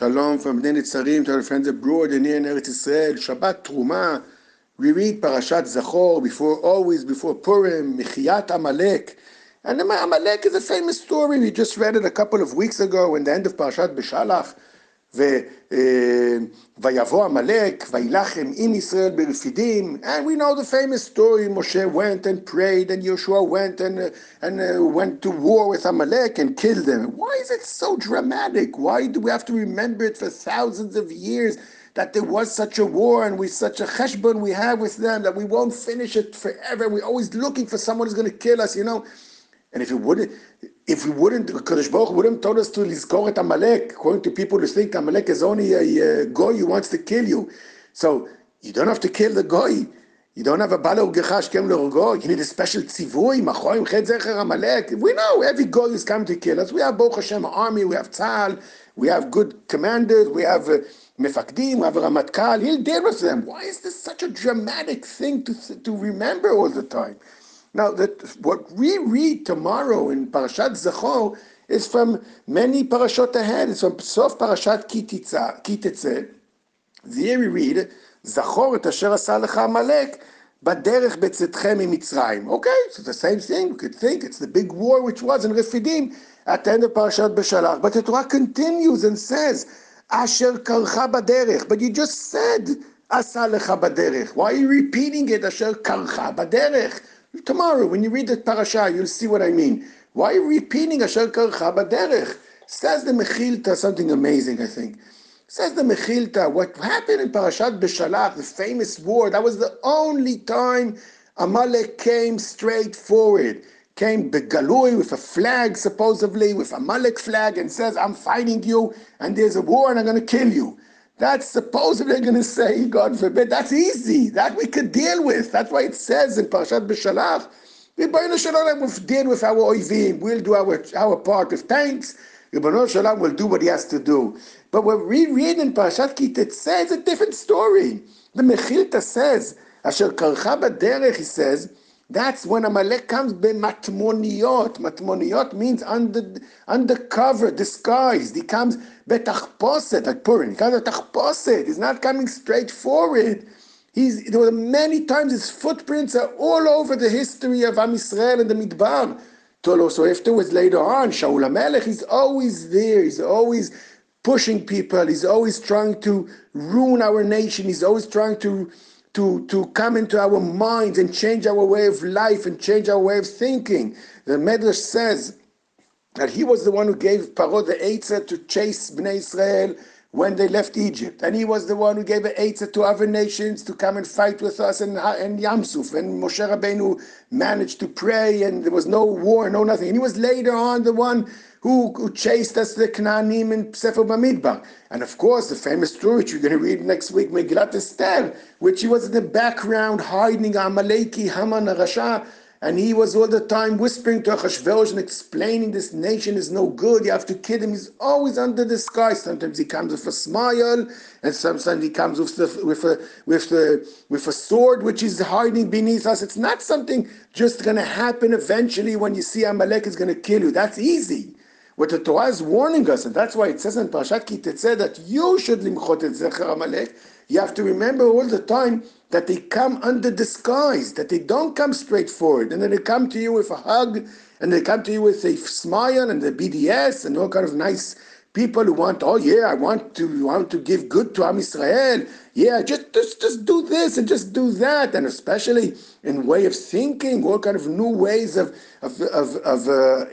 Shalom from Bnei Netzarim to our friends abroad and here in Eretz Israel. Shabbat Truma. We read Parashat Zachor before, always before Purim, Michiat Amalek. And Amalek is a famous story. We just read it a couple of weeks ago in the end of Parashat Beshalach. ויבוא עמלק, וילחם עם ישראל ברפידים, and we know the famous story, Moshe went and prayed, and Joshua went and, uh, and uh, went to war with Amalek and killed them. Why is it so dramatic? Why do we have to remember it for thousands of years? That there was such a war and we such a cheshbon we have with them that we won't finish it forever. We're always looking for someone who's going to kill us, you know. and if it wouldn't, if we wouldn't, Kadosh Baruch wouldn't told us to lizkor et Amalek, according to people who think Amalek is only a, a goy who wants to kill you. So you don't have to kill the goy. You don't have a bala ugechash kem You need a special tzivui, machoim chet Amalek. We know every goy is coming to kill us. We have Baruch Hashem army, we have Tzahal, we have good commanders, we have uh, mefakdim, we have a Ramatkal. He'll deal with them. Why is this such a dramatic thing to, to remember all the time? Now, that, what we read tomorrow in Parashat Zachor is from many parashot ahead. It's from Sof Parashat Ki Tetze. There we read, Zachor et asher asa lecha Amalek baderech betzetchem mitzrayim. Okay, so the same thing. You could think it's the big war which was in Refidim at the end of Parashat Beshalach. But the Torah continues and says, asher karcha baderech. But you just said, asa lecha baderech. Why are you repeating it, asher karcha baderech? Tomorrow, when you read the parasha, you'll see what I mean. Why repeating Asher Karcha Baderech? Says the Mechilta something amazing, I think. Says the Mechilta, what happened in Parashat Beshalach, the famous war, that was the only time Amalek came straight forward. Came Begalui with a flag, supposedly, with a Amalek flag, and says, I'm fighting you, and there's a war, and I'm going to kill you. That's supposedly going to say, God forbid, that's easy. That we could deal with. That's why it says in Parashat Beshalach, Ribono Shel Olam will deal with our oivim. We'll do our, our part with tanks. Ribono Shel Olam will do what he has to do. But when we read in Parashat Ki Tetze a different story. The Mechilta says, Asher karcha derech, he says, that's when Amalek comes b'matmoniot. Matmoniot means under, undercover, disguised. He comes betachposet, like Purim. He comes betachposet. He's not coming straight forward. He's, there were many times his footprints are all over the history of Am Yisrael and the Midbar. So afterwards, later on, Shaul HaMelech, he's always there. He's always pushing people. He's always trying to ruin our nation. He's always trying to to, to come into our minds and change our way of life and change our way of thinking. The Medrash says that he was the one who gave Paro the Eitzah to chase Bnei Israel when they left Egypt. And he was the one who gave Eitzah to other nations to come and fight with us in, in Yamsuf. And Moshe Rabbeinu managed to pray and there was no war, no nothing. And he was later on the one who, who chased us the Canaanim in Sefer Bamidbar. And of course, the famous story which you're going to read next week, Megillat Esther, which he was in the background hiding Amaleki, Haman, Rasha, and he was all the time whispering to Achashverosh and explaining this nation is no good, you have to kill him. He's always under the sky. Sometimes he comes with a smile, and sometimes he comes with, the, with, a, with, the, with a sword which is hiding beneath us. It's not something just going to happen eventually when you see Amalek is going to kill you. That's easy. What the Torah is warning us, and that's why it says in Parashat Kitetse that you should limchot et zecher Amalek. You have to remember all the time that they come under disguise, that they don't come straight forward, and then they come to you with a hug, and they come to you with a smile and the BDS and all kind of nice people who want, oh yeah, I want to want to give good to Am Israel. Yeah, just just just do this and just do that, and especially in way of thinking, all kind of new ways of of of, of uh,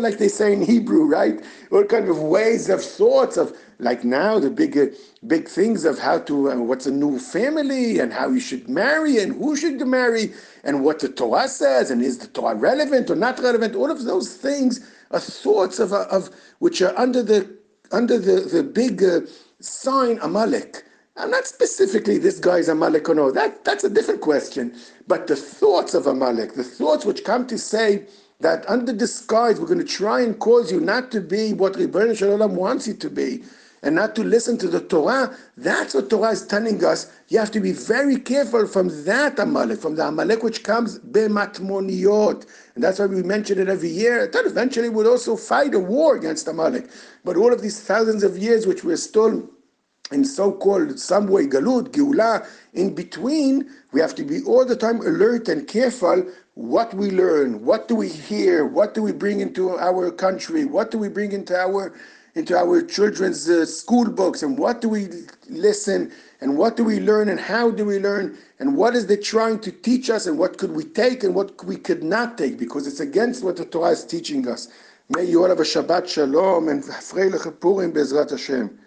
like they say in Hebrew, right? All kind of ways of thoughts of like now the big uh, big things of how to uh, what's a new family and how you should marry and who should marry and what the Torah says and is the Torah relevant or not relevant. All of those things are thoughts of, of which are under the under the the big uh, sign Amalek. I'm not specifically this guy's Amalek or no. That that's a different question. But the thoughts of Amalek, the thoughts which come to say that under disguise we're going to try and cause you not to be what Ribono Shel Olam wants you to be. And not to listen to the Torah, that's what Torah is telling us. You have to be very careful from that Amalek, from the Amalek which comes bematmoniot. And that's why we mention it every year. That eventually would also fight a war against Amalek. But all of these thousands of years which we're still in so-called some way galut, geula, in between, we have to be all the time alert and careful what we learn, what do we hear, what do we bring into our country, what do we bring into our into our children's uh, school books and what do we listen and what do we learn and how do we learn and what is they trying to teach us and what could we take and what we could not take because it's against what the Torah is teaching us. May you all have a Shabbat Shalom and Bezrat Hashem.